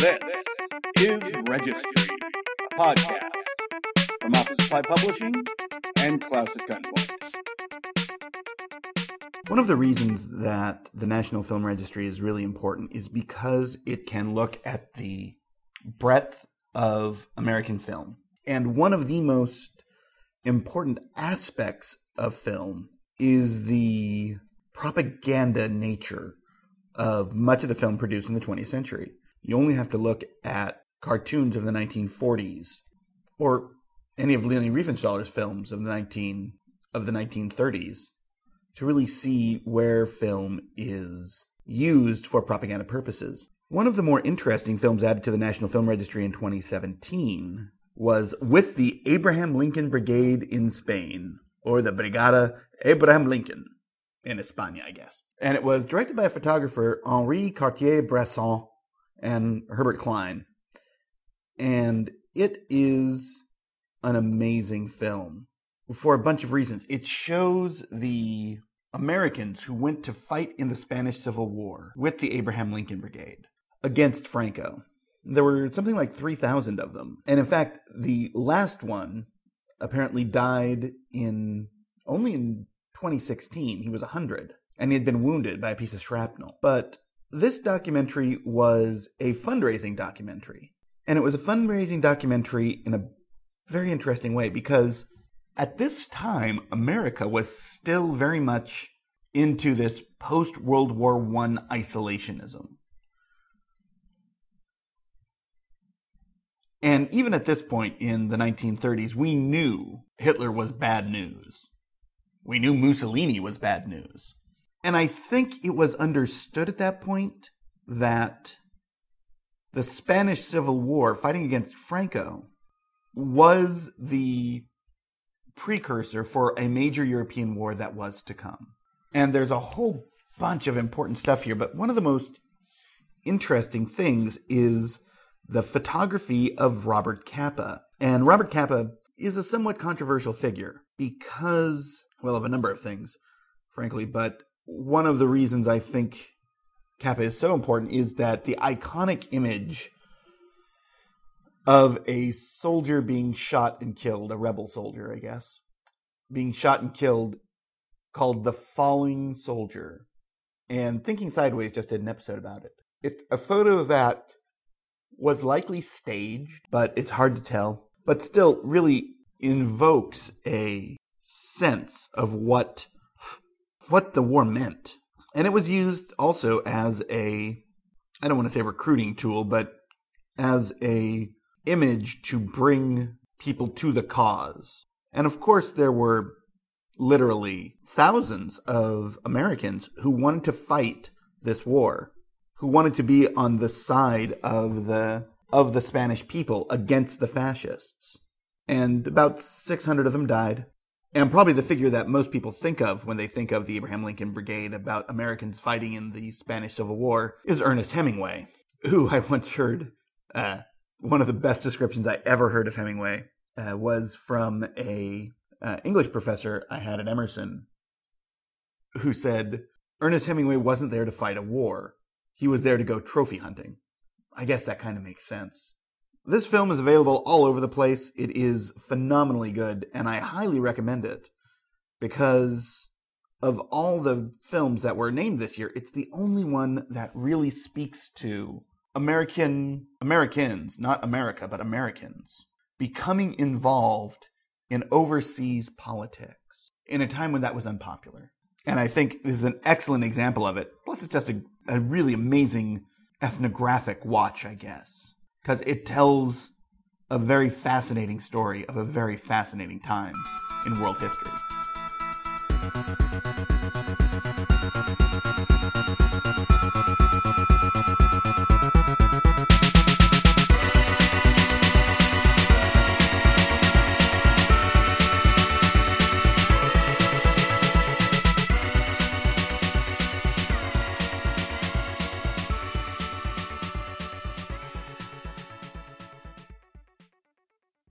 This is Registry, a podcast from Office Supply Publishing and Klaus at Gunpoint. One of the reasons that the National Film Registry is really important is because it can look at the breadth of American film. And one of the most important aspects of film is the propaganda nature of much of the film produced in the 20th century. You only have to look at cartoons of the 1940s or any of Leni Riefenstahl's films of the 19 of the 1930s to really see where film is used for propaganda purposes. One of the more interesting films added to the National Film Registry in 2017 was With the Abraham Lincoln Brigade in Spain, or the Brigada Abraham Lincoln in España, I guess. And it was directed by a photographer, Henri Cartier-Bresson, and Herbert Kline. And it is an amazing film for a bunch of reasons. It shows the Americans who went to fight in the Spanish Civil War with the Abraham Lincoln Brigade against Franco. There were something like 3,000 of them. And in fact, the last one apparently died in only in 2016. He was 100 and he had been wounded by a piece of shrapnel. But this documentary was a fundraising documentary. And it was a fundraising documentary in a very interesting way because at this time, America was still very much into this post World War I isolationism. And even at this point in the 1930s, we knew Hitler was bad news. We knew Mussolini was bad news. And I think it was understood at that point that the Spanish Civil War, fighting against Franco, was the precursor for a major European war that was to come. And there's a whole bunch of important stuff here, but one of the most interesting things is the photography of Robert Capa. And Robert Capa is a somewhat controversial figure because, well, of a number of things, frankly, but one of the reasons I think Capa is so important is that the iconic image of a soldier being shot and killed, a rebel soldier, I guess, being shot and killed, called The Falling Soldier. And Thinking Sideways just did an episode about it. It's a photo that was likely staged, but it's hard to tell, but still really invokes a sense of what what the war meant. And it was used also as a I don't want to say recruiting tool, but as a image to bring people to the cause. And of course there were literally thousands of Americans who wanted to fight this war, who wanted to be on the side of the of the Spanish people against the fascists. And about 600 of them died. And probably the figure that most people think of when they think of the Abraham Lincoln Brigade about Americans fighting in the Spanish Civil War is Ernest Hemingway, who I once heard uh, one of the best descriptions I ever heard of Hemingway uh, was from a uh, English professor I had at Emerson, who said Ernest Hemingway wasn't there to fight a war; he was there to go trophy hunting. I guess that kind of makes sense. This film is available all over the place. It is phenomenally good, and I highly recommend it because of all the films that were named this year, it's the only one that really speaks to American Americans, not America, but Americans becoming involved in overseas politics in a time when that was unpopular. And I think this is an excellent example of it. Plus, it's just a, a really amazing ethnographic watch, I guess because it tells a very fascinating story of a very fascinating time in world history.